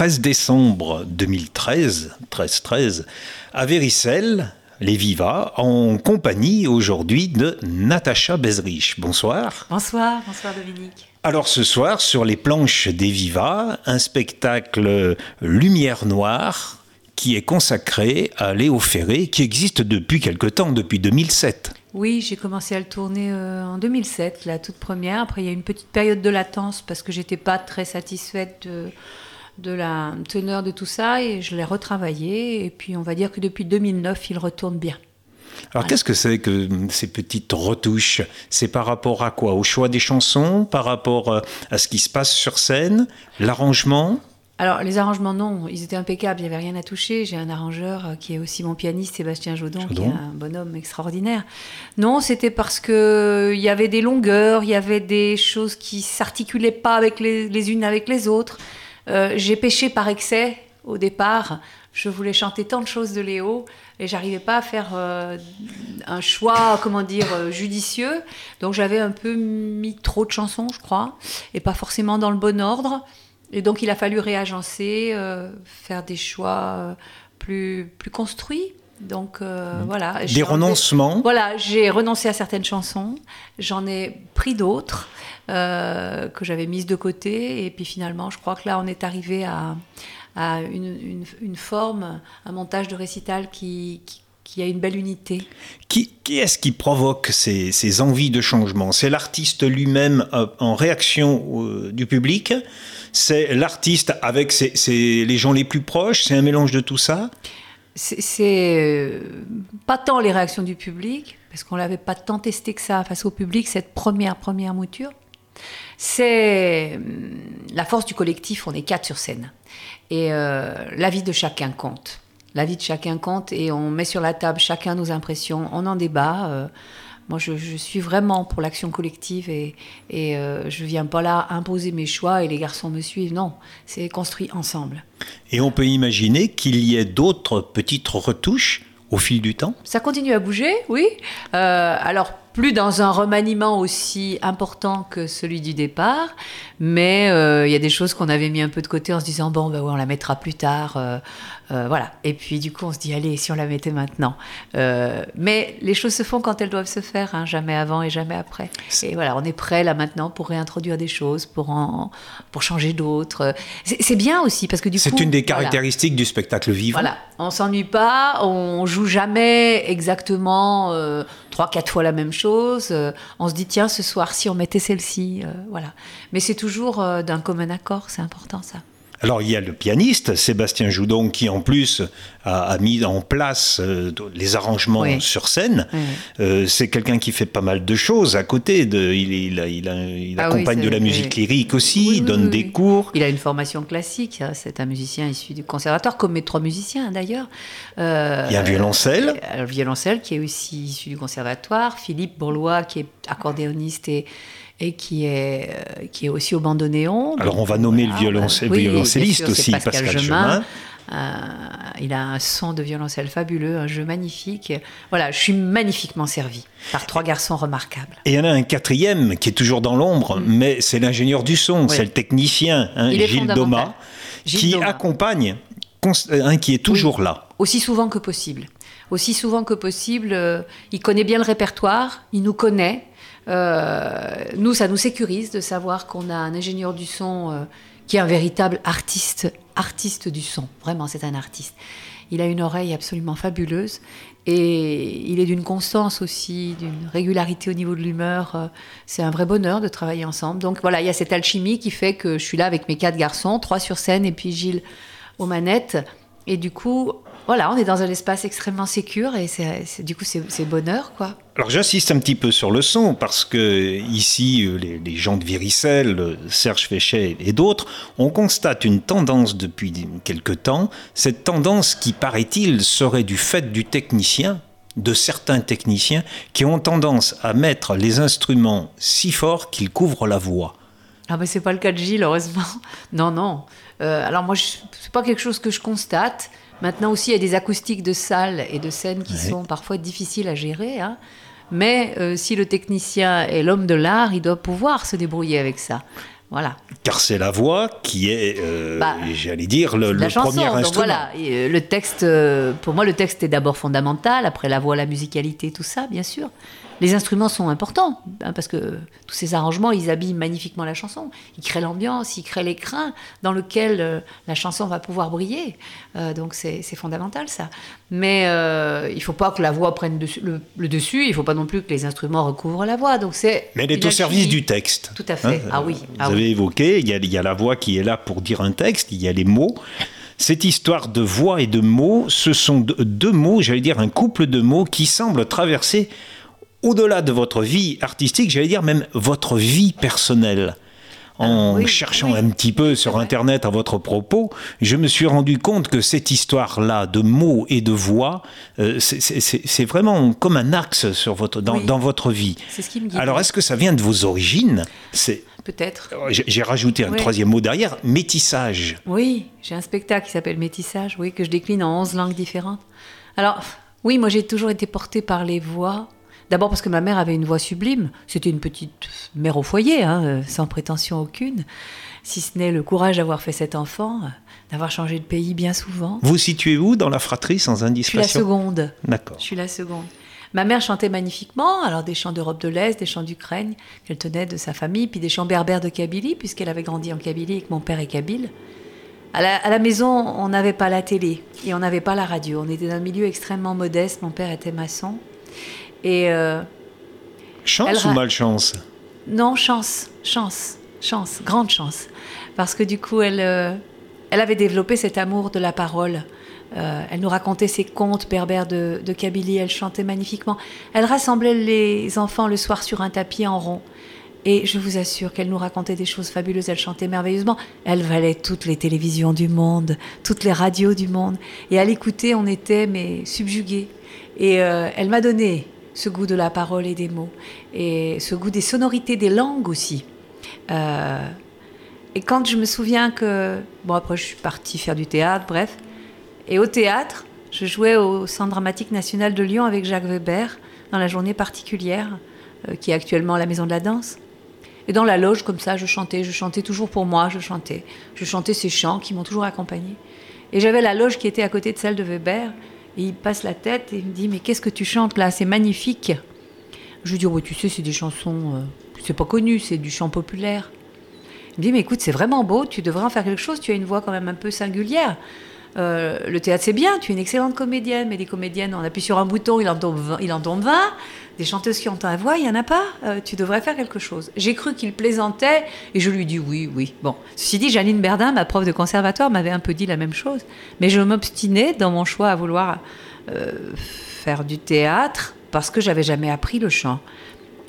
13 décembre 2013, 13-13, à Véricelle, les Vivas, en compagnie aujourd'hui de Natacha Bezrich. Bonsoir. Bonsoir, bonsoir Dominique. Alors ce soir, sur les planches des Vivas, un spectacle Lumière Noire qui est consacré à Léo Ferré, qui existe depuis quelque temps, depuis 2007. Oui, j'ai commencé à le tourner euh, en 2007, la toute première. Après, il y a une petite période de latence parce que j'étais pas très satisfaite de, de la teneur de tout ça et je l'ai retravaillé. Et puis, on va dire que depuis 2009, il retourne bien. Alors qu'est-ce que c'est que ces petites retouches? C'est par rapport à quoi? Au choix des chansons? Par rapport euh, à ce qui se passe sur scène? L'arrangement? Alors, les arrangements, non, ils étaient impeccables, il n'y avait rien à toucher. J'ai un arrangeur euh, qui est aussi mon pianiste, Sébastien Jodon, qui est un bonhomme extraordinaire. Non, c'était parce qu'il euh, y avait des longueurs, il y avait des choses qui s'articulaient pas avec les, unes avec les autres. Euh, j'ai pêché par excès au départ. Je voulais chanter tant de choses de Léo et j'arrivais pas à faire un choix, comment dire, judicieux. Donc j'avais un peu mis trop de chansons, je crois, et pas forcément dans le bon ordre. Et donc il a fallu réagencer, euh, faire des choix euh, plus, plus construits. Donc euh, voilà. Des renoncements. Voilà, j'ai renoncé à certaines chansons, j'en ai pris d'autres que j'avais mises de côté, et puis finalement, je crois que là, on est arrivé à, à une, une, forme, un montage de récital qui, qui, a une belle unité. Qui, qui est-ce qui provoque ces, ces, envies de changement? C'est l'artiste lui-même en réaction du public? C'est l'artiste avec les gens les plus proches? C'est un mélange de tout ça? C'est euh, pas tant les réactions du public, parce qu'on l'avait pas tant testé que ça face au public, cette première, première mouture. C'est hum, la force du collectif, on est quatre sur scène. Et euh, la vie de chacun compte. La vie de chacun compte et on met sur la table chacun nos impressions, on en débat. Euh, moi, je, suis vraiment pour l'action collective et, et euh, je viens pas là imposer mes choix et les garçons me suivent. Non, c'est construit ensemble. Et on peut imaginer qu'il y ait d'autres petites retouches au fil du temps? Ça continue à bouger, oui. Euh, alors, plus dans un remaniement aussi important que celui du départ, mais euh, il y a des choses qu'on avait mis un peu de côté en se disant bon, ben ouais, on la mettra plus tard, euh, euh, voilà. Et puis du coup, on se dit allez, si on la mettait maintenant. mais les choses se font quand elles doivent se faire, hein, jamais avant et jamais après. Et voilà, on est prêt là maintenant pour réintroduire des choses, pour en, pour changer d'autres. C'est bien aussi parce que du coup, c'est une des caractéristiques du spectacle vivant. Voilà, on s'ennuie pas, on joue jamais exactement trois, quatre fois la même chose. Euh, on se dit, tiens, ce soir, si on mettait celle-ci, euh, voilà. Mais c'est toujours euh, d'un commun accord, c'est important ça. Alors il y a le pianiste Sébastien Joudon qui en plus a, mis en place les arrangements sur scène. c'est quelqu'un qui fait pas mal de choses à côté. De, il, il, ah accompagne de la musique lyrique aussi, il donne des cours. Il a une formation classique. Hein, c'est un musicien issu du conservatoire, comme mes trois musiciens hein, d'ailleurs. il y a un violoncelle. Un violoncelle qui est aussi issu du conservatoire. Philippe Bourlois qui est accordéoniste et et qui est, euh, qui est aussi au bandoneon. Alors on va nommer le violoncelliste aussi, Pascal, Pascal euh, il a un son de violoncelle fabuleux, un jeu magnifique. Voilà, je suis magnifiquement servi par trois garçons remarquables. Et il y en a un quatrième qui est toujours dans l'ombre, mm. mais c'est l'ingénieur du son, c'est le technicien, hein, Gilles Doma, qui accompagne, hein, qui est toujours là. Aussi souvent que possible. Aussi souvent que possible, euh, il connaît bien le répertoire, il nous connaît, euh, nous, ça nous sécurise de savoir qu'on a un ingénieur du son euh, qui est un véritable artiste, artiste du son. Vraiment, c'est un artiste. Il a une oreille absolument fabuleuse et il est d'une constance aussi, d'une régularité au niveau de l'humeur. Euh, c'est un vrai bonheur de travailler ensemble. Donc voilà, il y a cette alchimie qui fait que je suis là avec mes quatre garçons, trois sur scène et puis Gilles aux manettes. Et du coup, voilà, on est dans un espace extrêmement sécur et c'est, du coup, c'est, bonheur, quoi. Alors j'insiste un petit peu sur le son parce que ici, euh, les, gens de Viricelle, euh, Serge Féchet et d'autres, on constate une tendance depuis quelque temps. Cette tendance qui, paraît-il, serait du fait du technicien, de certains techniciens qui ont tendance à mettre les instruments si forts qu'ils couvrent la voix. Ah ben c'est pas le cas de Gilles, heureusement. Non, non. Euh, alors moi, c'est pas quelque chose que je constate. Maintenant aussi, il y a des acoustiques de salle et de scène qui sont parfois difficiles à gérer. Hein. Mais euh, si le technicien est l'homme de l'art, il doit pouvoir se débrouiller avec ça. Voilà. Car c'est la voix qui est, euh, bah, j'allais dire, le, le premier instrument. voilà, euh, le texte, pour moi, le texte est d'abord fondamental, après la voix, la musicalité, tout ça, bien sûr. Les instruments sont importants, hein, parce que tous ces arrangements, ils habillent magnifiquement la chanson. Ils créent l'ambiance, ils créent l'écrin dans lequel euh, la chanson va pouvoir briller. Euh, donc c'est fondamental, ça. Mais euh, il ne faut pas que la voix prenne le, dessus, il ne faut pas non plus que les instruments recouvrent la voix. Donc Mais elle est au service du texte. Tout à fait. Hein, ah oui. Vous ah avez évoqué, il y, a, il y a la voix qui est là pour dire un texte, il y a les mots. Cette histoire de voix et de mots, ce sont deux mots, j'allais dire un couple de mots qui semblent traverser au-delà de votre vie artistique, j'allais dire même votre vie personnelle. En ah cherchant un petit peu sur Internet à votre propos, je me suis rendu compte que cette histoire-là de mots et de voix, euh, c'est vraiment comme un axe sur votre, dans, votre vie. Ce qui me Alors, est-ce que ça vient de vos origines? Peut-être. Euh, j'ai rajouté un troisième mot derrière, métissage. Oui, j'ai un spectacle qui s'appelle Métissage, oui, que je décline en 11 langues différentes. Alors, oui, moi j'ai toujours été portée par les voix D'abord parce que ma mère avait une voix sublime. C'était une petite mère au foyer, hein, sans prétention aucune. Si ce n'est le courage d'avoir fait cet enfant, d'avoir changé de pays bien souvent. Vous situez où dans la fratrie sans indiscrétion Je suis la seconde. D'accord. Je suis la seconde. Ma mère chantait magnifiquement, alors des chants d'Europe de l'Est, des chants d'Ukraine qu'elle tenait de sa famille, puis des chants berbères de Kabylie, puisqu'elle avait grandi en Kabylie et que mon père est kabyle. À la, à la maison, on n'avait pas la télé et on n'avait pas la radio. On était dans un milieu extrêmement modeste. Mon père était maçon. Et euh, chance ou malchance? Non, chance, chance, chance, grande chance. Parce que du coup, elle, euh, elle avait développé cet amour de la parole. Euh, elle nous racontait ses contes berbères de, de Kabylie, elle chantait magnifiquement. Elle rassemblait les enfants le soir sur un tapis en rond. Et je vous assure qu'elle nous racontait des choses fabuleuses, elle chantait merveilleusement. Elle valait toutes les télévisions du monde, toutes les radios du monde. Et à l'écouter, on était mais subjugués. Et elle m'a donné ce goût de la parole et des mots, et ce goût des sonorités des langues aussi. Euh, et quand je me souviens que, bon après je suis partie faire du théâtre, bref, et au théâtre, je jouais au Centre dramatique national de Lyon avec Jacques Weber dans la journée particulière, euh, qui est actuellement la Maison de la Danse. Et dans la loge, comme ça, je chantais, je chantais toujours pour moi, je chantais. Je chantais ces chants qui m'ont toujours accompagnée. Et j'avais la loge qui était à côté de celle de Weber, et il passe la tête et il me dit Mais qu'est-ce que tu chantes là? C'est magnifique. Je lui dis oh, Tu sais, c'est des chansons, euh, c'est pas connu, c'est du chant populaire. Il me dit Mais écoute, c'est vraiment beau, tu devrais en faire quelque chose, tu as une voix quand même un peu singulière. Euh, le théâtre, c'est bien, tu es une excellente comédienne, mais des comédiennes, on appuie sur un bouton, il en tombe 20. Il en tombe 20. Des chanteuses qui ont un voix, il n'y en a pas? Euh, tu devrais faire quelque chose. J'ai cru qu'il plaisantait et je lui dis oui, oui. Bon, ceci dit, Janine Berdin, ma prof de conservatoire, m'avait un peu dit la même chose. Mais je m'obstinais dans mon choix à vouloir euh, faire du théâtre parce que j'avais jamais appris le chant.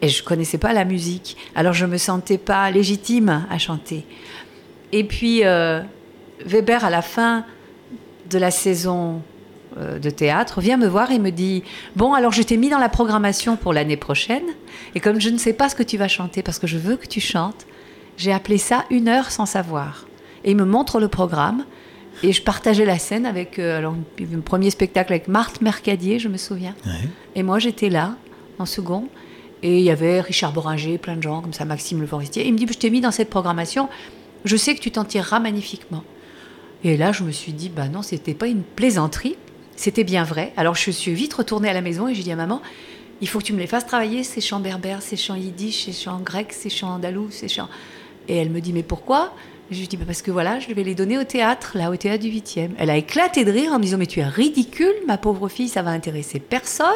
Et je connaissais pas la musique. Alors je me sentais pas légitime à chanter. Et puis, Weber, à la fin, de la saison euh, de théâtre vient me voir et me dit Bon, alors je t'ai mis dans la programmation pour l'année prochaine, et comme je ne sais pas ce que tu vas chanter parce que je veux que tu chantes, j'ai appelé ça une heure sans savoir. Et il me montre le programme, et je partageais la scène avec euh, alors, un premier spectacle avec Marthe Mercadier, je me souviens. Et moi, j'étais là, en second, et il y avait Richard Boringer, plein de gens comme ça, Maxime Le Forestier. Il me dit Je t'ai mis dans cette programmation, je sais que tu t'en tireras magnifiquement. Et là, je me suis dit, bah non, c'était pas une plaisanterie, c'était bien vrai. Alors je suis vite retournée à la maison et j'ai dit à maman, il faut que tu me les fasses travailler, ces chants berbères, ces chants yiddish, ces chants grecs, ces chants andalous, ces chants. Et elle me dit, mais pourquoi? Je lui dis, bah parce que voilà, je vais les donner au théâtre, là, au théâtre du 8e. Elle a éclaté de rire en me disant, mais tu es ridicule, ma pauvre fille, ça va intéresser personne.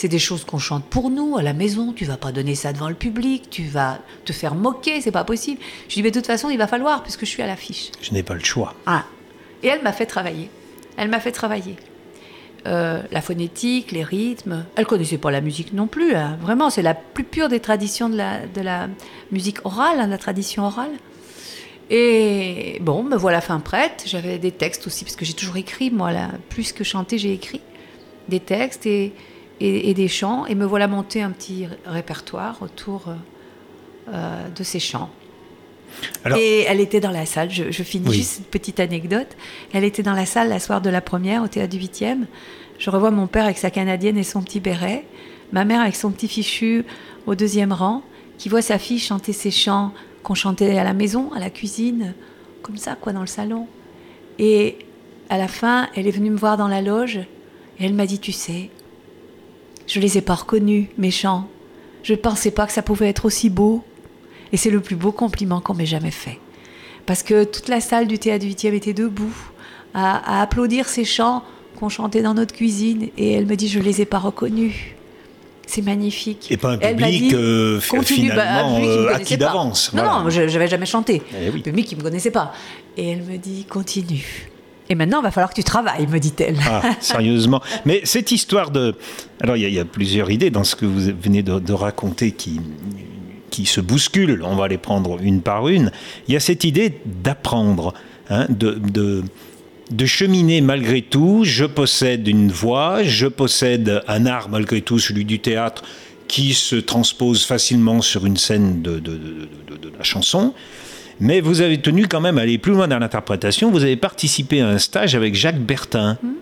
C'est des choses qu'on chante pour nous à la maison. Tu vas pas donner ça devant le public. Tu vas te faire moquer. C'est pas possible. Je dis mais de toute façon il va falloir puisque je suis à l'affiche. Je n'ai pas le choix. Ah. Et elle m'a fait travailler. Elle m'a fait travailler. Euh, la phonétique, les rythmes. Elle connaissait pas la musique non plus. Hein. Vraiment, c'est la plus pure des traditions de la, de la musique orale, hein, la tradition orale. Et bon, me voilà fin prête. J'avais des textes aussi, parce que j'ai toujours écrit, moi, là, plus que chanter, j'ai écrit des textes. Et et, des chants, et me voilà monter un petit répertoire autour euh, euh, de ces chants. et elle était dans la salle, je, finis juste une petite anecdote. Elle était dans la salle la soir de la première, au théâtre du 8e. Je revois mon père avec sa canadienne et son petit béret, ma mère avec son petit fichu au deuxième rang, qui voit sa fille chanter ses chants qu'on chantait à la maison, à la cuisine, comme ça, quoi, dans le salon. Et à la fin, elle est venue me voir dans la loge et elle m'a dit, tu sais, je les ai pas reconnus, mes chants. Je ne pensais pas que ça pouvait être aussi beau. Et c'est le plus beau compliment qu'on m'ait jamais fait. Parce que toute la salle du théâtre du 8e était debout à, applaudir ces chants qu'on chantait dans notre cuisine. Et elle me dit, je les ai pas reconnus. C'est magnifique. Et pas un public euh, finalement bah, acquis d'avance. Non, non, je n'avais jamais chanté. Eh un public qui ne me connaissait pas. Et elle me dit, continue. Et maintenant, il va falloir que tu travailles, me dit-elle. Ah, sérieusement. Mais cette histoire de... Alors, il y, a plusieurs idées dans ce que vous venez de, raconter qui, qui se bousculent. On va les prendre une par une. Il y a cette idée d'apprendre, hein, de, de de cheminer malgré tout. Je possède une voix, je possède un art malgré tout, celui du théâtre, qui se transpose facilement sur une scène de, de, la chanson. Mais vous avez tenu quand même à aller plus loin dans l'interprétation. Vous avez participé à un stage avec Jacques Bertin. Hmm.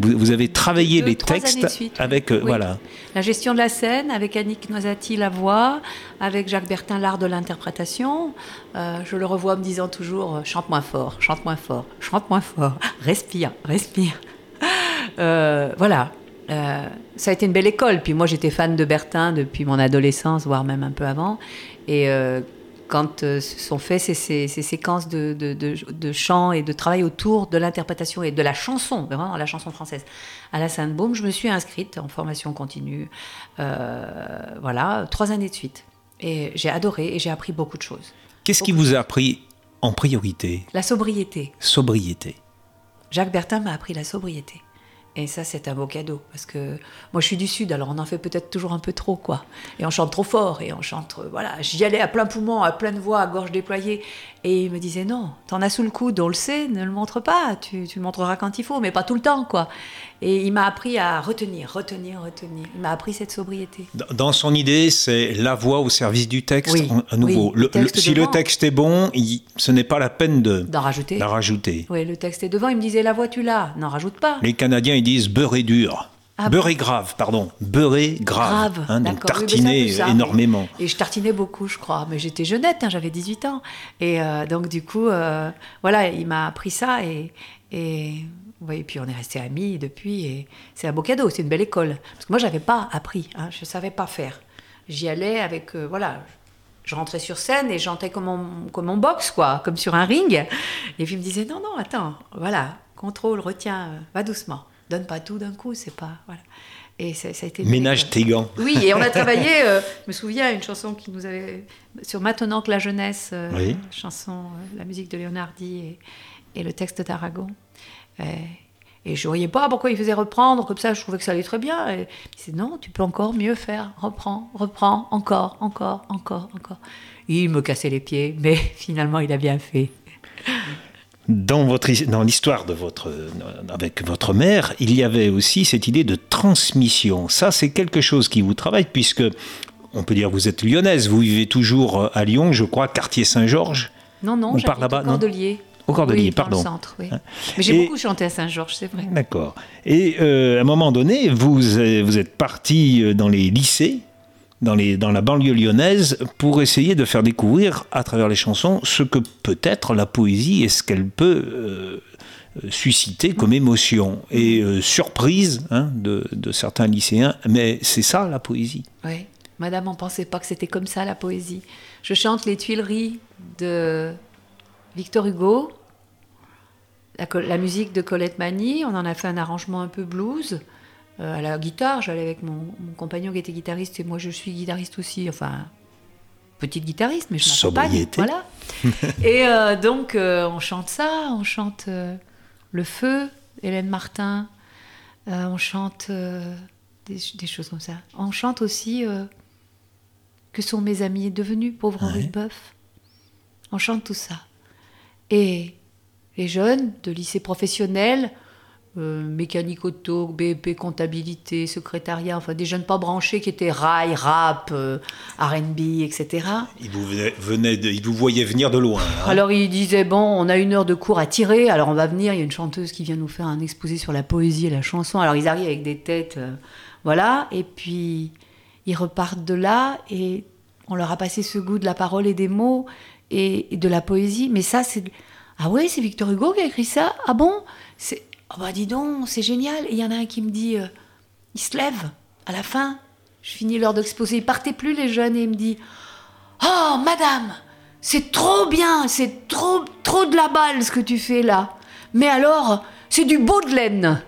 Vous, avez travaillé les textes avec euh, voilà la gestion de la scène avec Annick Noisati la voix, avec Jacques Bertin l'art de l'interprétation. Euh, je le revois me disant toujours euh, chante moins fort, chante moins fort, chante moins fort, respire, respire. voilà. ça a été une belle école. Puis moi, j'étais fan de Bertin depuis mon adolescence, voire même un peu avant. Et quand euh, se sont faites ces, séquences de, de, chants et de travail autour de l'interprétation et de la chanson, vraiment la chanson française. À la Sainte-Baume, je me suis inscrite en formation continue, euh, voilà, trois années de suite. Et j'ai adoré et j'ai appris beaucoup de choses. Qu'est-ce qui vous a appris en priorité? La sobriété. Sobriété. Jacques Bertin m'a appris la sobriété. Et ça, c'est un beau cadeau. Parce que moi, je suis du Sud, alors on en fait peut-être toujours un peu trop, quoi. Et on chante trop fort, et on chante. Euh, voilà, j'y allais à plein poumon, à pleine voix, à gorge déployée. Et il me disait non, t'en as sous le coude, on le sait, ne le montre pas. Tu, tu le montreras quand il faut, mais pas tout le temps, quoi. Et il m'a appris à retenir, retenir, retenir. Il m'a appris cette sobriété. Dans son idée, c'est la voix au service du texte, à nouveau. si le texte est bon, ce n'est pas la peine d'en rajouter. rajouter. Oui, le texte est devant. Il me disait la voix, tu l'as, n'en rajoute pas. Les Canadiens, ils disent beurre dur. Ah beurre grave, pardon. Beurre grave. grave hein, donc tartiner énormément. Et je tartinais beaucoup, je crois. Mais j'étais jeunette, hein, j'avais 18 ans. Et euh, donc, du coup, euh, voilà, il m'a appris ça. Et, et oui, et puis on est resté amis depuis, et c'est un beau cadeau, c'est une belle école. Parce que moi, j'avais pas appris, hein, je savais pas faire. J'y allais avec, euh, voilà, je rentrais sur scène et j'entrais comme en, comme en boxe, quoi, comme sur un ring. Et puis il me disait, non, non, attends, voilà, contrôle, retiens, euh, va doucement, donne pas tout d'un coup, c'est pas, voilà. Et ça, a été ménage tes gants. Oui, et on a travaillé. Euh, je me souviens une chanson qui nous avait sur Maintenant que la jeunesse, chanson, la musique de Leonardi et, et le texte d'Aragon. Et je ne voyais pas pourquoi il faisait reprendre, comme ça je trouvais que ça allait très bien. Et il disait non, tu peux encore mieux faire, reprends, reprends, encore, encore, encore, encore. Il me cassait les pieds, mais finalement il a bien fait. Dans, votre, dans l'histoire de votre, avec votre mère, il y avait aussi cette idée de transmission. Ça, c'est quelque chose qui vous travaille, puisque on peut dire vous êtes lyonnaise, vous vivez toujours à Lyon, je crois, quartier Saint-Georges. Non, non, j'habite au Cordelier. Au Cordelier, oui, pardon. centre, oui. Hein. Mais j'ai beaucoup chanté à Saint-Georges, c'est vrai. D'accord. Et euh, à un moment donné, vous, vous êtes parti euh, dans les lycées, dans, les, dans la banlieue lyonnaise, pour essayer de faire découvrir, à travers les chansons, ce que peut être la poésie et ce qu'elle peut euh, susciter comme émotion et surprise hein, de, de, certains lycéens. Mais c'est ça, la poésie. Oui. Madame, on ne pensait pas que c'était comme ça, la poésie. Je chante les Tuileries de Victor Hugo, la, musique de Colette Mani, on en a fait un arrangement un peu blues. Euh, à la guitare, j'allais avec mon, compagnon qui était guitariste et moi je suis guitariste aussi, enfin petite guitariste, mais je m'accompagne. Voilà. et euh, donc euh, on chante ça, on chante Le Feu, Hélène Martin, on chante des, choses comme ça. On chante aussi Que sont mes amis devenus, pauvre Henri de Boeuf. On chante tout ça. Et les jeunes de lycée professionnel, euh, mécanique auto, BEP, comptabilité, secrétariat, enfin des jeunes pas branchés qui étaient rail, rap, euh, RB, etc. Ils vous, venaient ils vous voyaient venir de loin. Hein. Alors ils disaient bon, on a une heure de cours à tirer, alors on va venir, il y a une chanteuse qui vient nous faire un exposé sur la poésie et la chanson. Alors ils arrivent avec des têtes, euh, voilà, et puis ils repartent de là et on leur a passé ce goût de la parole et des mots et, de la poésie. Mais ça, c'est. Ah ouais, c'est Victor Hugo qui a écrit ça? Ah bon? C'est... Oh bah dis donc, c'est génial. Et il y en a un qui me dit euh, il se lève à la fin. Je finis l'heure d'exposer. Il partait plus, les jeunes, et il me dit Oh, madame, c'est trop bien, c'est trop, trop de la balle ce que tu fais là. Mais alors, c'est du Baudelaire.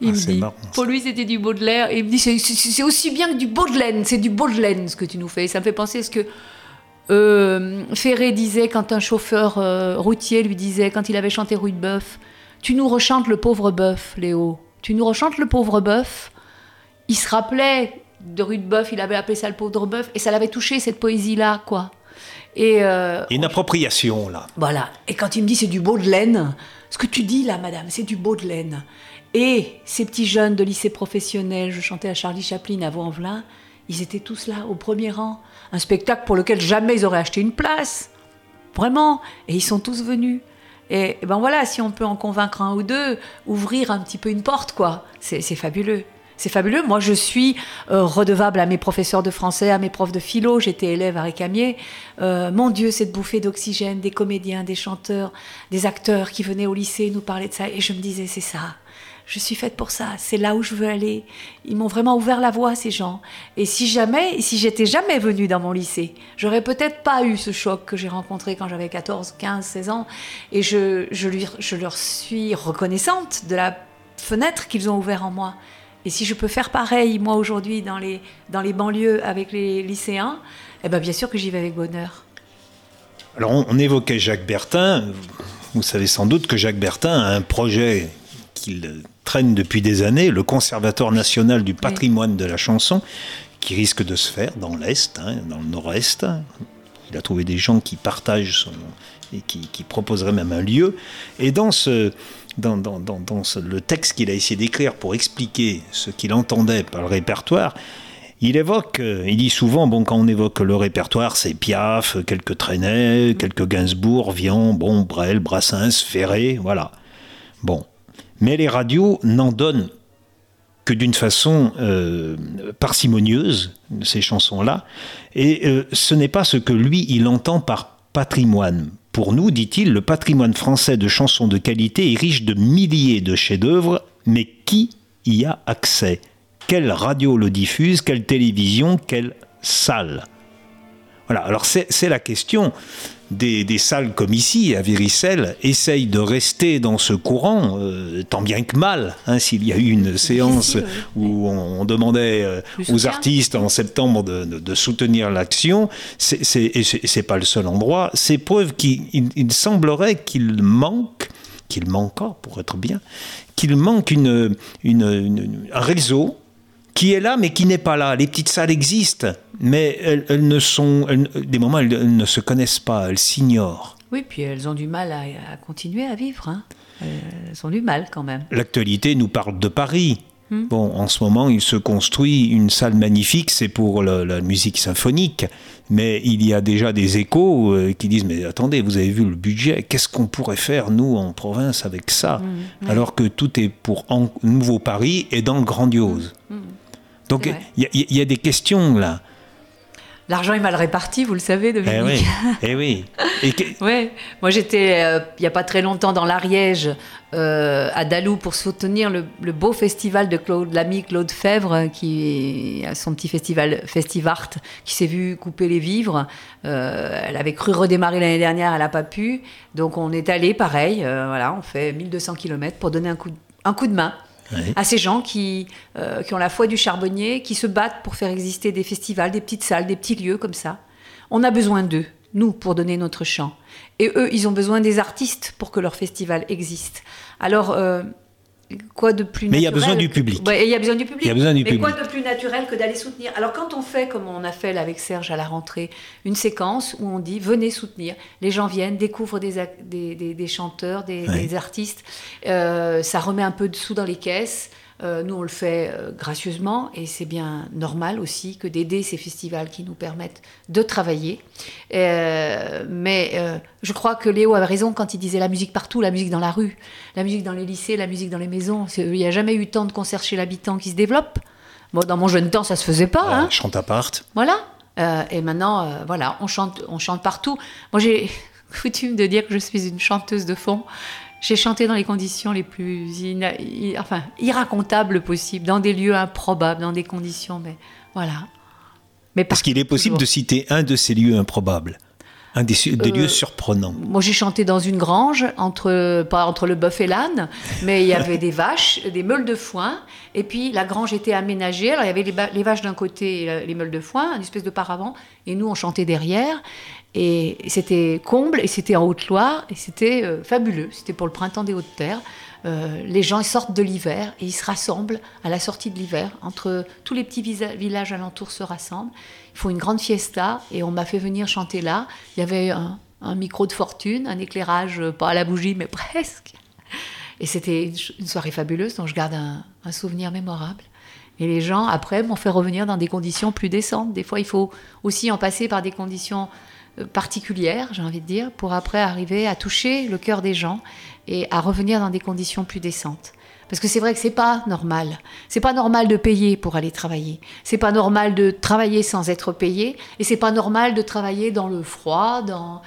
Il ah, me dit. Pour lui, c'était du Baudelaire. Et il me dit c'est aussi bien que du Baudelaire. C'est du Baudelaire ce que tu nous fais. ça me fait penser à ce que euh, Ferré disait quand un chauffeur euh, routier lui disait, quand il avait chanté Rue de Bœuf, Tu nous rechantes le pauvre bœuf, Léo. Tu nous rechantes le pauvre bœuf. Il se rappelait de Rue de Bœuf, il avait appelé ça le pauvre bœuf, et ça l'avait touché, cette poésie-là, quoi. Et euh, Une appropriation, là. Voilà. Et quand il me dit c'est du Baudelaire, ce que tu dis là, madame, c'est du Baudelaire. Et ces petits jeunes de lycée professionnel, je chantais à Charlie Chaplin à Vaux-en-Velin, ils étaient tous là, au premier rang. Un spectacle pour lequel jamais ils auraient acheté une place. Vraiment. Et ils sont tous venus. Et, ben voilà, si on peut en convaincre un ou deux, ouvrir un petit peu une porte, quoi. C'est fabuleux. C'est fabuleux. Moi, je suis euh, redevable à mes professeurs de français, à mes profs de philo. J'étais élève à Récamier. Euh, mon Dieu, cette bouffée d'oxygène, des comédiens, des chanteurs, des acteurs qui venaient au lycée nous parler de ça. Et je me disais, c'est ça je suis faite pour ça, c'est là où je veux aller. Ils m'ont vraiment ouvert la voie, ces gens. Et si jamais, si j'étais jamais venue dans mon lycée, j'aurais peut-être pas eu ce choc que j'ai rencontré quand j'avais 14, 15, 16 ans. Et je, je, leur suis reconnaissante de la fenêtre qu'ils ont ouvert en moi. Et si je peux faire pareil, moi, aujourd'hui, dans les, dans les banlieues avec les lycéens, eh ben, bien sûr que j'y vais avec bonheur. Alors, on évoquait Jacques Bertin. Vous savez sans doute que Jacques Bertin a un projet qu'il traîne depuis des années, le Conservatoire national du patrimoine de la chanson, qui risque de se faire dans l'Est, hein, dans le Nord-Est. Il a trouvé des gens qui partagent son, et qui, proposeraient même un lieu. Et dans, ce, dans, dans, dans, le texte qu'il a essayé d'écrire pour expliquer ce qu'il entendait par le répertoire, il évoque, euh, il dit souvent, bon, quand on évoque le répertoire, c'est Piaf, quelques Trenet, quelques Gainsbourg, Vian, bon, Brel, Brassens, Ferré, voilà. Bon, mais les radios n'en donnent que d'une façon euh, parcimonieuse, ces chansons-là, et euh, ce n'est pas ce que lui, il entend par patrimoine. Pour nous, dit-il, le patrimoine français de chansons de qualité est riche de milliers de chefs-d'œuvre, mais qui y a accès? Quelle radio le diffuse? Quelle télévision? Quelle salle? Voilà, alors c'est la question des, salles comme ici, à Viricelle, essayent de rester dans ce courant, euh, tant bien que mal. Hein, S'il y a eu une séance où on, demandait euh, aux artistes en septembre de, soutenir l'action, c'est pas le seul endroit. C'est preuve qu'il semblerait qu'il manque, qu'il manque encore pour être bien, qu'il manque une, un réseau qui est là mais qui n'est pas là. Les petites salles existent, mais elles, ne sont, des moments, elles, ne se connaissent pas, elles s'ignorent. Oui, puis elles ont du mal à, continuer à vivre. Hein. Elles ont du mal quand même. L'actualité nous parle de Paris. Hmm. Bon, en ce moment, il se construit une salle magnifique, c'est pour la, musique symphonique, mais il y a déjà des échos euh, qui disent mais attendez, vous avez vu le budget, qu'est-ce qu'on pourrait faire nous en province avec ça, hmm. alors que tout est pour en, Nouveau Paris et dans le grandiose. Hmm. Donc il y, a des questions là. L'argent est mal réparti, vous le savez, Dominique. Eh oui. Eh oui. ouais. Moi, j'étais euh, il n'y a pas très longtemps dans l'Ariège, euh, à Dalou, pour soutenir le, beau festival de Claude, l'ami Claude Fèvre, qui a son petit festival Festivart, qui s'est vu couper les vivres. Euh, elle avait cru redémarrer l'année dernière, elle n'a pas pu. Donc, on est allé, pareil. voilà, on fait 1200 km pour donner un coup, un coup de main à ces gens qui, euh, qui ont la foi du charbonnier, qui se battent pour faire exister des festivals, des petites salles, des petits lieux comme ça. On a besoin d'eux, nous, pour donner notre chant. Et eux, ils ont besoin des artistes pour que leur festival existe. Alors, euh, quoi de plus Mais il y a besoin du public. il y a besoin du public. Il y a besoin du Mais quoi de plus naturel que d'aller soutenir? Alors quand on fait, comme on a fait là avec Serge à la rentrée, une séquence où on dit venez soutenir, les gens viennent, découvrent des, des, des, chanteurs, des, artistes, euh, ça remet un peu de sous dans les caisses. Euh, nous, on le fait euh, gracieusement et c'est bien normal aussi que d'aider ces festivals qui nous permettent de travailler. Euh, mais je crois que Léo avait raison quand il disait la musique partout, la musique dans la rue, la musique dans les lycées, la musique dans les maisons. Il n'y a jamais eu tant de concerts chez l'habitant qui se développent. Moi, dans mon jeune temps, ça se faisait pas. Hein. Chante à part. Voilà. et maintenant, voilà, on chante, on chante partout. Moi, j'ai coutume de dire que je suis une chanteuse de fond. J'ai chanté dans les conditions les plus enfin, irracontables possibles, dans des lieux improbables, dans des conditions, mais voilà. Mais Parce qu'il est possible de citer un de ces lieux improbables un des, lieux euh, surprenants. Moi, j'ai chanté dans une grange, entre, pas entre le bœuf et l'âne, mais il y avait des vaches, des meules de foin, et puis la grange était aménagée. Alors, il y avait les, vaches d'un côté et les meules de foin, une espèce de paravent, et nous, on chantait derrière. Et c'était comble, et c'était en Haute-Loire, et c'était euh, fabuleux. C'était pour le printemps des Hautes-Terres. Euh, les gens sortent de l'hiver et ils se rassemblent à la sortie de l'hiver. Entre tous les petits villages alentours se rassemblent. Ils font une grande fiesta et on m'a fait venir chanter là. Il y avait un, micro de fortune, un éclairage, euh, pas à la bougie, mais presque. Et c'était une soirée fabuleuse dont je garde un souvenir mémorable. Et les gens, après, m'ont fait revenir dans des conditions plus décentes. Des fois, il faut aussi en passer par des conditions particulières, j'ai envie de dire, pour après arriver à toucher le cœur des gens et à revenir dans des conditions plus décentes. Parce que c'est vrai que c'est pas normal. C'est pas normal de payer pour aller travailler. C'est pas normal de travailler sans être payé. Et c'est pas normal de travailler dans le froid, dans,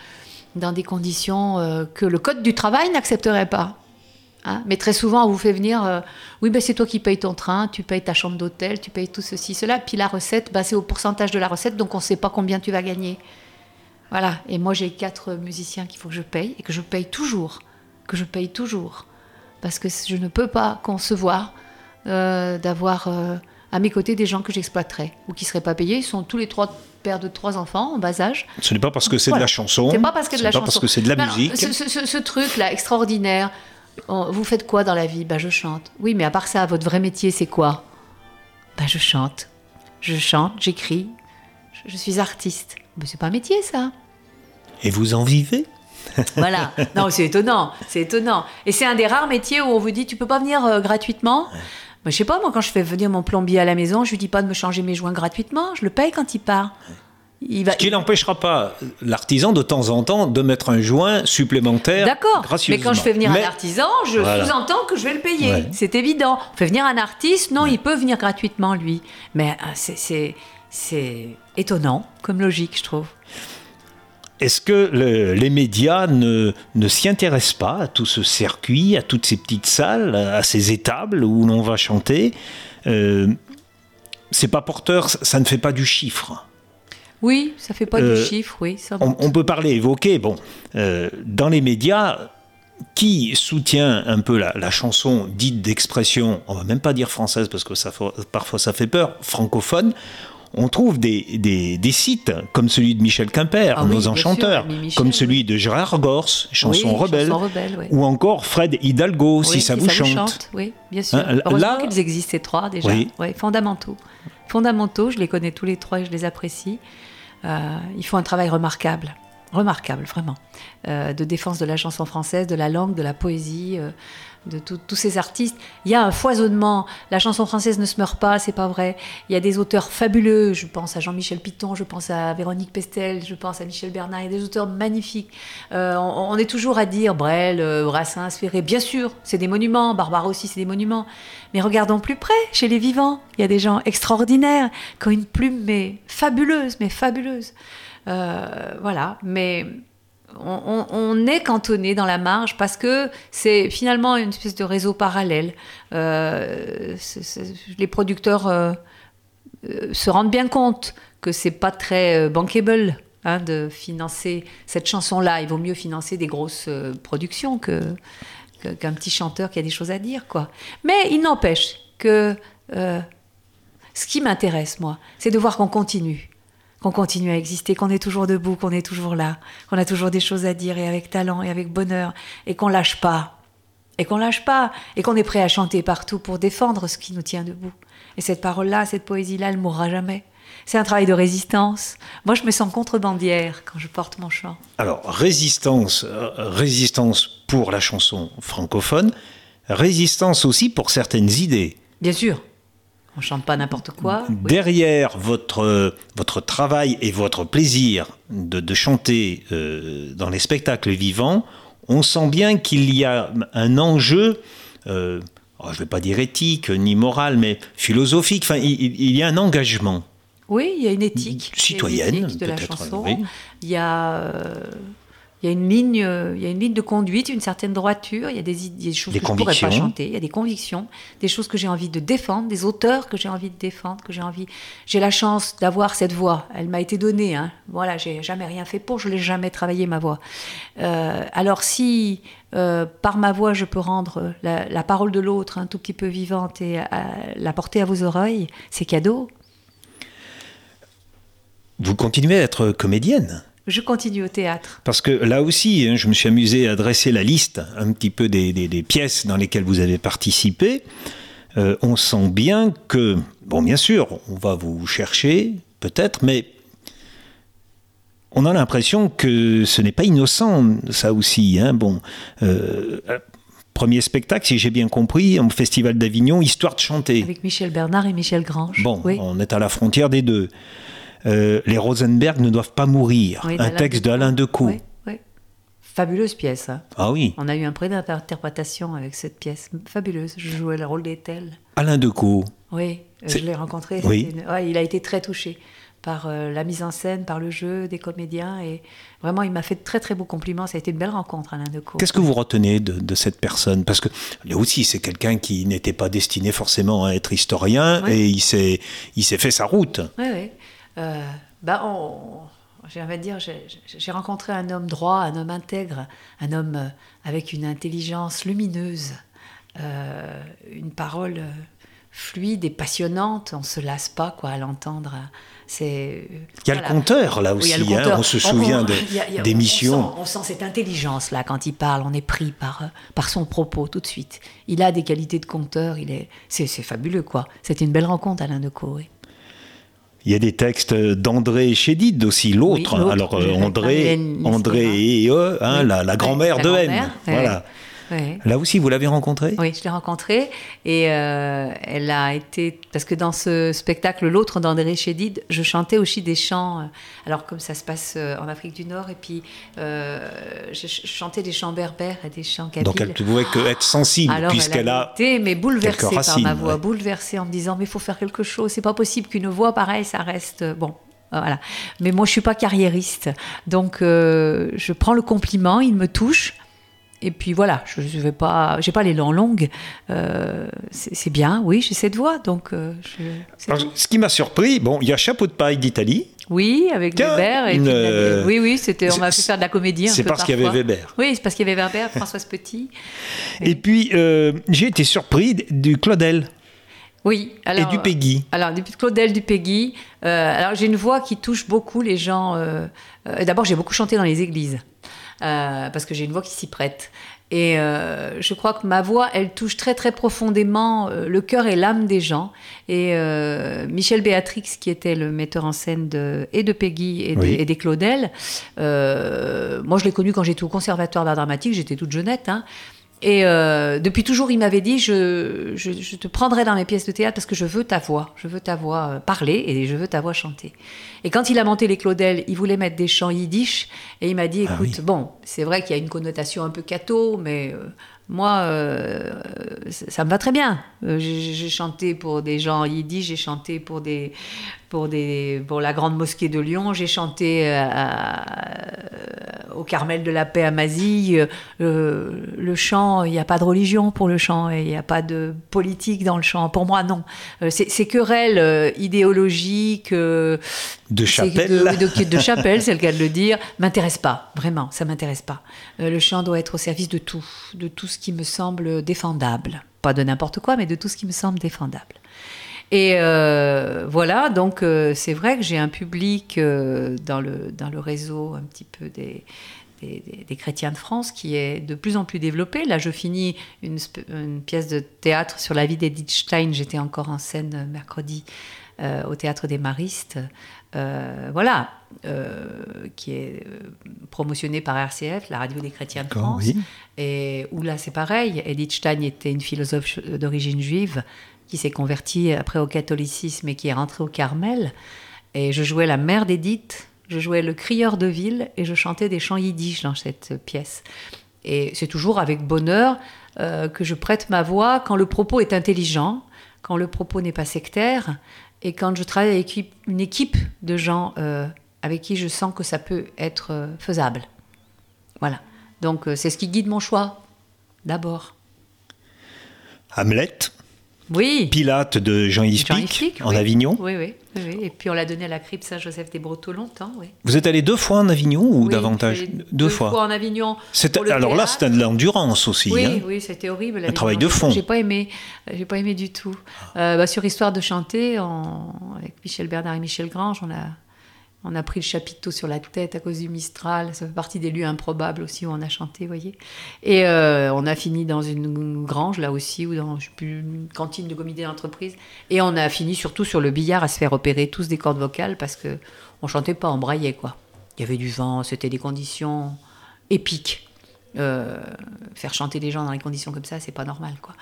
dans des conditions euh, que le code du travail n'accepterait pas. Hein? Mais très souvent, on vous fait venir, euh, oui, ben c'est toi qui payes ton train, tu payes ta chambre d'hôtel, tu payes tout ceci, cela. Puis la recette, ben, c'est au pourcentage de la recette, donc on ne sait pas combien tu vas gagner. Voilà. Et moi, j'ai quatre musiciens qu'il faut que je paye et que je paye toujours que je paye toujours. Parce que je ne peux pas concevoir euh, d'avoir euh, à mes côtés des gens que j'exploiterais ou qui ne seraient pas payés. Ils sont tous les trois pères de trois enfants en bas âge. Ce n'est pas parce que c'est de la chanson. C'est pas parce que de la pas parce que c'est de la musique. ce, truc-là extraordinaire. Vous faites quoi dans la vie? Bah je chante. Oui, mais à part ça, votre vrai métier c'est quoi? Bah je chante. Je chante, j'écris. Je, suis artiste. Mais c'est pas un métier ça. Et vous en vivez? Voilà. Non, c'est étonnant. C'est étonnant. Et c'est un des rares métiers où on vous dit tu peux pas venir euh, gratuitement? Je je sais pas, moi, quand je fais venir mon plombier à la maison, je lui dis pas de me changer mes joints gratuitement. Je le paye quand il part. Il va... Ce qui n'empêchera pas l'artisan de temps en temps de mettre un joint supplémentaire. D'accord. Mais quand je fais venir un artisan, je sous-entends que je vais le payer. C'est évident. On fait venir un artiste, non, il peut venir gratuitement, lui. Mais euh, c'est étonnant comme logique, je trouve. Est-ce que les médias ne, ne s'y intéressent pas à tout ce circuit, à toutes ces petites salles, à ces étables où l'on va chanter? Euh, C'est pas porteur, ça ne fait pas du chiffre. Oui, ça fait pas du euh, chiffre, oui. on, peut parler, évoquer, bon, euh, dans les médias, qui soutient un peu la, chanson dite d'expression, on va même pas dire française parce que ça, parfois ça fait peur, francophone, on trouve des, des, sites comme celui de Michel Quimper, ah nos enchanteurs, comme celui de Gérard Gorse, Chanson rebelle, ou encore Fred Hidalgo, si ça, vous, chante. Oui, bien sûr. Hein, Heureusement qu'ils existent ces trois déjà. fondamentaux. Fondamentaux, je les connais tous les trois et je les apprécie. Euh, ils font un travail remarquable remarquable, vraiment, euh, de défense de la chanson française, de la langue, de la poésie, euh, de tous ces artistes. Il y a un foisonnement. La chanson française ne se meurt pas, c'est pas vrai. Il y a des auteurs fabuleux. Je pense à Jean-Michel Piton, je pense à Véronique Pestel, je pense à Michel Bernard. Il y a des auteurs magnifiques. Euh, on, est toujours à dire Brel, Brassens, Ferré. Bien sûr, c'est des monuments. Barbara aussi, c'est des monuments. Mais regardons plus près, chez les vivants. Il y a des gens extraordinaires qui ont une plume mais fabuleuse, mais fabuleuse. Euh, voilà, mais on, est cantonné dans la marge parce que c'est finalement une espèce de réseau parallèle. Euh, les producteurs euh, se rendent bien compte que c'est pas très bankable hein, de financer cette chanson-là. Il vaut mieux financer des grosses productions que qu'un petit chanteur qui a des choses à dire, quoi. Mais il n'empêche que ce qui m'intéresse, moi, c'est de voir qu'on continue qu'on continue à exister, qu'on est toujours debout, qu'on est toujours là, qu'on a toujours des choses à dire et avec talent et avec bonheur, et qu'on lâche pas, et qu'on lâche pas, et qu'on est prêt à chanter partout pour défendre ce qui nous tient debout. Et cette parole-là, cette poésie-là, elle mourra jamais. C'est un travail de résistance. Moi, je me sens contrebandière quand je porte mon chant. Alors, résistance, euh, résistance pour la chanson francophone, résistance aussi pour certaines idées. Bien sûr. On chante pas n'importe quoi. Derrière votre, votre travail et votre plaisir de, chanter euh, dans les spectacles vivants, on sent bien qu'il y a un enjeu, euh, je ne vais pas dire éthique ni moral, mais philosophique. Enfin, il, y a un engagement. Oui, il y a une éthique. Citoyenne, de la chanson. Il y a. Il y a une ligne, il y a une ligne de conduite, une certaine droiture. Il y a des, choses que je ne pourrais pas chanter. Il y a des convictions, des choses que j'ai envie de défendre, des auteurs que j'ai envie de défendre, que j'ai envie. J'ai la chance d'avoir cette voix. Elle m'a été donnée. Hein. Voilà, j'ai jamais rien fait pour. Je l'ai jamais travaillé ma voix. Euh, alors si euh, par ma voix je peux rendre la, parole de l'autre un tout petit peu vivante et la porter à vos oreilles, c'est cadeau. Vous continuez à être comédienne je continue au théâtre. Parce que là aussi, hein, je me suis amusé à dresser la liste un petit peu des, pièces dans lesquelles vous avez participé. Euh, on sent bien que, bon, bien sûr, on va vous chercher, peut-être, mais on a l'impression que ce n'est pas innocent, ça aussi. Hein. Bon, euh, premier spectacle, si j'ai bien compris, au Festival d'Avignon, Histoire de chanter. Avec Michel Bernard et Michel Grange. Bon, on est à la frontière des deux. Euh, les Rosenberg ne doivent pas mourir. un texte d'Alain Decaux. Oui, Fabuleuse pièce. Hein. Ah oui. On a eu un prix d'interprétation avec cette pièce. Fabuleuse. Je jouais le rôle d'Ethel. Alain Decaux. Oui, je l'ai rencontré. Oui. il a été très touché par euh, la mise en scène, par le jeu des comédiens. Et vraiment, il m'a fait de très très beaux compliments. Ça a été une belle rencontre, Alain Decaux. Qu'est-ce que vous retenez de, cette personne? Parce que là aussi, c'est quelqu'un qui n'était pas destiné forcément à être historien et il s'est fait sa route. Oui, oui. Euh, bah j'ai envie de dire, j'ai rencontré un homme droit, un homme intègre, un homme euh, avec une intelligence lumineuse, euh, une parole fluide et passionnante. On se lasse pas quoi à l'entendre. C'est. Il y a le compteur là aussi. Hein, on se souvient des missions. On, sent, cette intelligence là quand il parle. On est pris par par son propos tout de suite. Il a des qualités de compteur. Il est. C'est fabuleux quoi. C'était une belle rencontre Alain Decaux. Oui. Il y a des textes d'André Chédid aussi, l'autre. alors euh, André, André et hein, la, grand-mère de M. Voilà. Là aussi, vous l'avez rencontrée? Oui, je l'ai rencontrée. Et euh, elle a été. Parce que dans ce spectacle, l'autre d'André Chédid, je chantais aussi des chants. Euh, alors, comme ça se passe euh, en Afrique du Nord, et puis je chantais des chants berbères et des chants kabyles. Donc, elle ne pouvait que être sensible, puisqu'elle a. été, mais bouleversée par ma voix, bouleversée en me disant Mais il faut faire quelque chose. C'est pas possible qu'une voix pareille, ça reste. Bon, voilà. Mais moi, je suis pas carriériste. Donc, je prends le compliment, il me touche. Et puis voilà, je ne vais pas, j'ai pas les langues longues. Euh, c'est bien, oui, j'ai cette voix, donc. Euh, ce qui m'a surpris, bon, il y a Chapeau de paille d'Italie. Oui, avec Weber. Et euh, oui, oui, c'était, on m'a fait faire de la comédie. C'est parce qu'il y avait Weber. Oui, c'est parce qu'il y avait Weber, Françoise Petit. Et, puis j'ai été surpris du Claudel. Oui, alors, et du Peggy. Alors, du Claudel, du Peggy. alors, j'ai une voix qui touche beaucoup les gens. D'abord, j'ai beaucoup chanté dans les églises. Euh, parce que j'ai une voix qui s'y prête. Et euh, je crois que ma voix, elle touche très très profondément euh, le cœur et l'âme des gens. Et Michel Béatrix, qui était le metteur en scène de, et de Peggy et, des Claudel, moi je l'ai connu quand j'étais au Conservatoire d'art dramatique, j'étais toute jeunette. Hein, et euh, depuis toujours, il m'avait dit je, je, te prendrai dans mes pièces de théâtre parce que je veux ta voix, je veux ta voix euh, parler et je veux ta voix chanter. Et quand il a monté les Claudel, il voulait mettre des chants yiddish et il m'a dit ah écoute, bon, c'est vrai qu'il y a une connotation un peu catho, mais euh, moi, euh, ça me va très bien. J'ai chanté pour des gens yiddish, j'ai chanté pour des, pour des, pour la grande mosquée de Lyon, j'ai chanté euh, au Carmel de la Paix à Mazille. le chant, il n'y a pas de religion pour le chant, et il n'y a pas de politique dans le chant. Pour moi, non. Ces querelles idéologiques de chapelle, de, de, chapelle, c'est le cas de le dire, m'intéresse pas. Vraiment, ça m'intéresse pas. le chant doit être au service de tout, de tout ce qui me semble défendable. Pas de n'importe quoi, mais de tout ce qui me semble défendable. Et euh, voilà, donc euh, c'est vrai que j'ai un public euh, dans, le, dans le réseau un petit peu des, des, chrétiens de France qui est de plus en plus développé. Là, je finis une, une pièce de théâtre sur la vie d'Edith Stein. J'étais encore en scène mercredi au théâtre des Maristes. Euh, voilà, euh, qui est euh, promotionné par RCF, la radio des chrétiens de France, et où là c'est pareil. Edith Stein était une philosophe d'origine juive qui s'est convertie après au catholicisme et qui est rentrée au Carmel. Et je jouais la mère d'Edith, je jouais le crieur de ville et je chantais des chants yiddish dans cette pièce. Et c'est toujours avec bonheur que je prête ma voix quand le propos est intelligent, quand le propos n'est pas sectaire et quand je travaille avec une équipe de gens euh, avec qui je sens que ça peut être euh, faisable. Voilà. Donc c'est ce qui guide mon choix, d'abord. Hamlet oui. Pilate de Jean-Yves Pic, en Avignon. Oui, oui, oui, Et puis on l'a donné à la crypte Saint-Joseph des Brotteaux longtemps. Oui. Vous êtes allé deux fois en Avignon ou davantage? deux, deux, fois. en Avignon. alors là, c'était de l'endurance aussi. Oui, hein. oui, c'était horrible. Un travail de fond. J'ai pas aimé, j'ai pas aimé du tout. Euh, bah, sur Histoire de chanter, avec Michel Bernard et Michel Grange, on a on a pris le chapiteau sur la tête à cause du Mistral. Ça fait partie des lieux improbables aussi où on a chanté, vous voyez. Et euh, on a fini dans une grange, là aussi, ou dans une cantine de comité d'entreprise. Et on a fini surtout sur le billard à se faire opérer tous des cordes vocales parce que on chantait pas, on braillait, quoi. Il y avait du vent, c'était des conditions épiques. Euh, faire chanter des gens dans des conditions comme ça, c'est pas normal, quoi.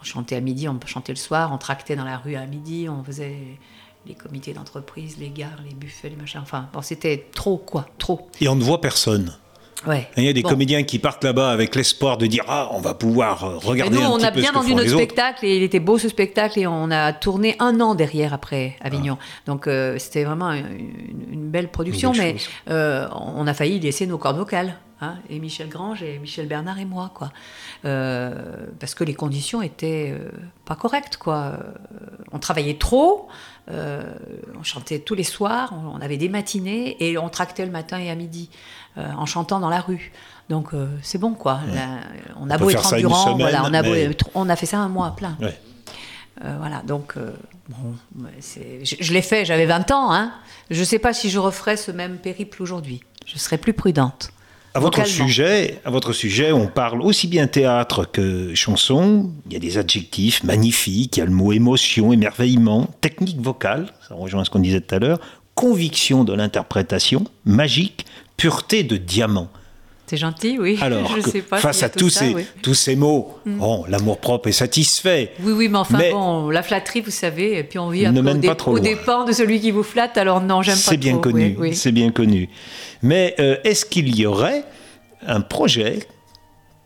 On chantait à midi, on chantait le soir, on tractait dans la rue à midi, on faisait les comités d'entreprise, les gares, les buffets, les machins. Enfin, bon, c'était trop, quoi, trop. Et on ne voit personne. Ouais. Il y a des comédiens qui partent là-bas avec l'espoir de dire ah on va pouvoir euh, regarder nous, on a bien vendu notre spectacle et il était beau ce spectacle et on a tourné un an derrière après Avignon. Ah. Donc euh, c'était vraiment une, belle production, mais euh, on a failli laisser nos cordes vocales. Hein, et Michel Grange et Michel Bernard et moi quoi parce que les conditions étaient pas correctes quoi on travaillait trop euh, on chantait tous les soirs, on, avait des matinées et on tractait le matin et à midi euh, en chantant dans la rue. Donc euh, c'est bon quoi. on a beau être endurant, voilà, on, a on a fait ça un mois plein. voilà, donc bon, je, je l'ai fait, j'avais 20 ans. Hein. Je ne sais pas si je referais ce même périple aujourd'hui. Je serais plus prudente. À votre, sujet, à votre sujet, on parle aussi bien théâtre que chanson. Il y a des adjectifs magnifiques, il y a le mot émotion, émerveillement, technique vocale, ça rejoint ce qu'on disait tout à l'heure, conviction de l'interprétation, magique, pureté de diamant. C'est gentil, oui. Alors, sais pas face à tous, ces, tous ces mots, mm. bon, l'amour propre est satisfait. Oui, oui, mais enfin, bon, la flatterie, vous savez, et puis on vit un peu au, dépend de celui qui vous flatte, alors non, j'aime pas C'est bien connu, c'est bien connu. Mais euh, est-ce qu'il y aurait un projet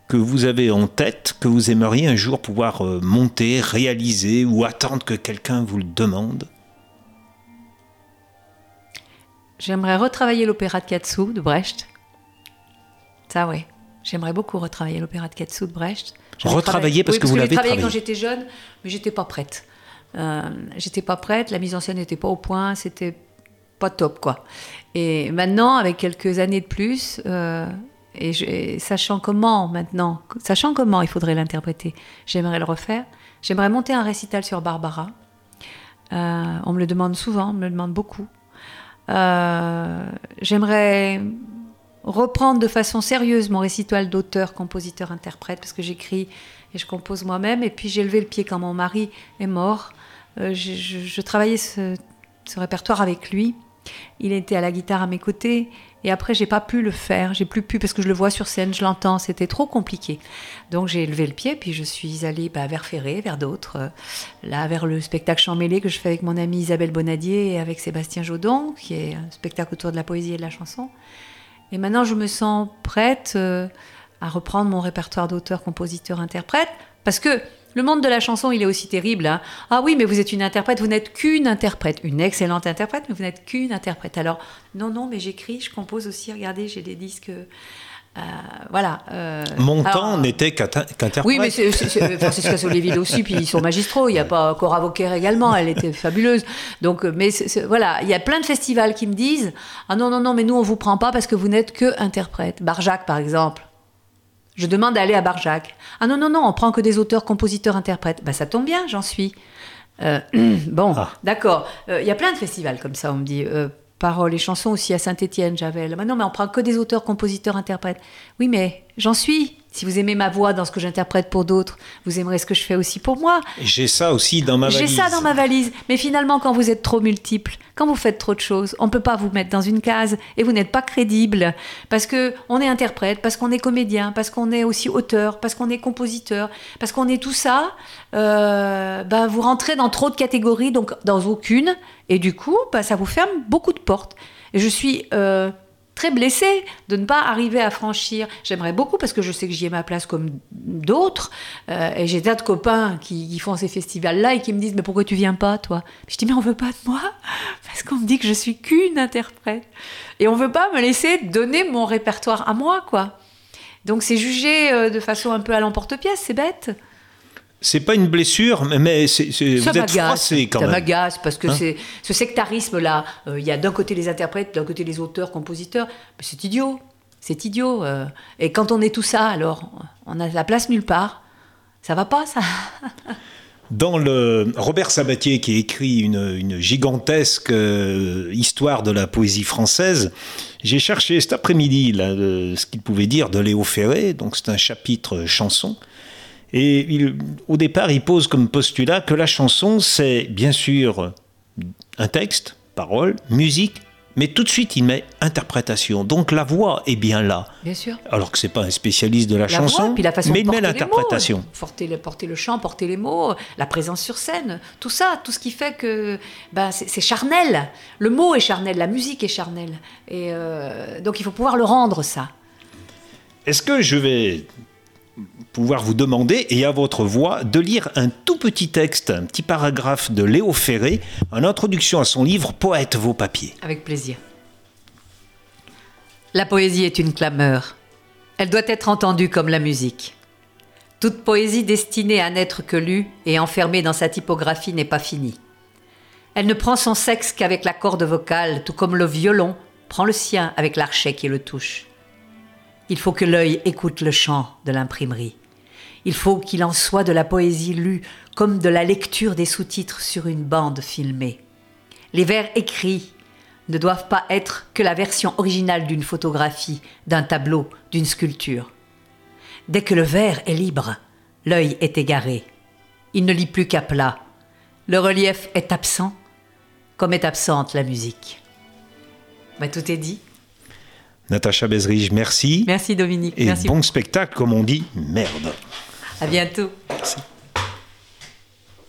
que vous avez en tête, que vous aimeriez un jour pouvoir euh, monter, réaliser ou attendre que quelqu'un vous le demande? J'aimerais retravailler l'opéra de Katsu de Brecht. Ça, oui. J'aimerais beaucoup retravailler l'opéra de Katsu de Brecht. Retravailler parce que vous l'avez travaillé quand j'étais jeune, mais j'étais pas prête. Euh, j'étais pas prête, la mise en scène n'était pas au point, c'était pas top, quoi. Et maintenant, avec quelques années de plus, euh, et, sachant comment maintenant, sachant comment il faudrait l'interpréter, j'aimerais le refaire. J'aimerais monter un récital sur Barbara. Euh, on me le demande souvent, on me le demande beaucoup. Euh, j'aimerais reprendre de façon sérieuse mon récital d'auteur, compositeur, interprète, parce que j'écris et je compose moi-même. Et puis j'ai levé le pied quand mon mari est mort. je, travaillais ce répertoire avec lui. Il était à la guitare à mes côtés. Et après, j'ai pas pu le faire. J'ai plus pu parce que je le vois sur scène, je l'entends. C'était trop compliqué. Donc j'ai levé le pied, puis je suis allée bah, vers Ferré, vers d'autres. Euh, là, vers le spectacle Chant mêlé que je fais avec mon amie Isabelle Bonadier et avec Sébastien Jodon, qui est un spectacle autour de la poésie et de la chanson. Et maintenant, je me sens prête euh, à reprendre mon répertoire d'auteur, compositeur, interprète, parce que le monde de la chanson, il est aussi terrible. Hein. Ah oui, mais vous êtes une interprète, vous n'êtes qu'une interprète. Une excellente interprète, mais vous n'êtes qu'une interprète. Alors, non, non, mais j'écris, je compose aussi. Regardez, j'ai des disques. Euh, voilà. Euh, Mon temps n'était qu'interprète. Oui, mais c'est Francisca Soléville aussi, puis ils sont magistraux. Il n'y a pas Cora Vauquer également, elle était fabuleuse. Donc, mais voilà, il y a plein de festivals qui me disent Ah non, non, non, mais nous, on ne vous prend pas parce que vous n'êtes que interprète. Barjac, par exemple. Je demande d'aller à Barjac. Ah non, non, non, on prend que des auteurs, compositeurs, interprètes. Ben ça tombe bien, j'en suis. Euh, bon, ah. d'accord. Il euh, y a plein de festivals comme ça, on me dit. Paroles et chansons aussi à Saint-Étienne, j'avais. Bah non, mais on prend que des auteurs, compositeurs, interprètes. Oui, mais j'en suis. Si vous aimez ma voix dans ce que j'interprète pour d'autres, vous aimerez ce que je fais aussi pour moi. J'ai ça aussi dans ma valise. J'ai ça dans ma valise. Mais finalement, quand vous êtes trop multiple, quand vous faites trop de choses, on ne peut pas vous mettre dans une case et vous n'êtes pas crédible parce que on est interprète, parce qu'on est comédien, parce qu'on est aussi auteur, parce qu'on est compositeur, parce qu'on est tout ça. Euh, bah, vous rentrez dans trop de catégories, donc dans aucune, et du coup, bah, ça vous ferme beaucoup de portes. Et je suis euh, très blessée de ne pas arriver à franchir. J'aimerais beaucoup parce que je sais que j'y ai ma place comme d'autres. Euh, et j'ai tas de copains qui, font ces festivals-là et qui me disent Mais pourquoi tu viens pas, toi? Je dis Mais on veut pas de moi parce qu'on me dit que je suis qu'une interprète. Et on veut pas me laisser donner mon répertoire à moi, quoi. Donc c'est jugé euh, de façon un peu à l'emporte-pièce, c'est bête. C'est pas une blessure, mais c'est, vous êtes froissé quand même. Ça m'agace parce que hein c'est ce sectarisme-là. Euh, il y a d'un côté les interprètes, d'un côté les auteurs, compositeurs. Mais c'est idiot. C'est idiot. Euh. Et quand on est tout ça, alors on a la place nulle part. Ça va pas, ça. Dans le Robert Sabatier qui écrit une, gigantesque euh, histoire de la poésie française, j'ai cherché cet après-midi ce qu'il pouvait dire de Léo Ferré. Donc c'est un chapitre chanson. Et au départ, il pose comme postulat que la chanson, c'est bien sûr un texte, parole, musique, mais tout de suite il met interprétation. Donc la voix est bien là. Bien sûr. Alors que c'est pas un spécialiste de la, chanson, mais il met l'interprétation. Porter le, porter le chant, porter les mots, la présence sur scène, tout ça, tout ce qui fait que ben, c'est charnel. Le mot est charnel, la musique est charnelle. Et euh, donc il faut pouvoir le rendre ça. Est-ce que je vais pouvoir vous demander, et à votre voix, de lire un tout petit texte, un petit paragraphe de Léo Ferré, en introduction à son livre Poète vos papiers. Avec plaisir. La poésie est une clameur. Elle doit être entendue comme la musique. Toute poésie destinée à n'être que lue et enfermée dans sa typographie n'est pas finie. Elle ne prend son sexe qu'avec la corde vocale, tout comme le violon prend le sien avec l'archet qui le touche. Il faut que l'œil écoute le chant de l'imprimerie. Il faut qu'il en soit de la poésie lue comme de la lecture des sous-titres sur une bande filmée. Les vers écrits ne doivent pas être que la version originale d'une photographie, d'un tableau, d'une sculpture. Dès que le vers est libre, l'œil est égaré. Il ne lit plus qu'à plat. Le relief est absent, comme est absente la musique. Mais tout est dit. Natacha Bezrige, merci. Merci Dominique. Et bon spectacle, comme on dit, merde. À bientôt. Merci.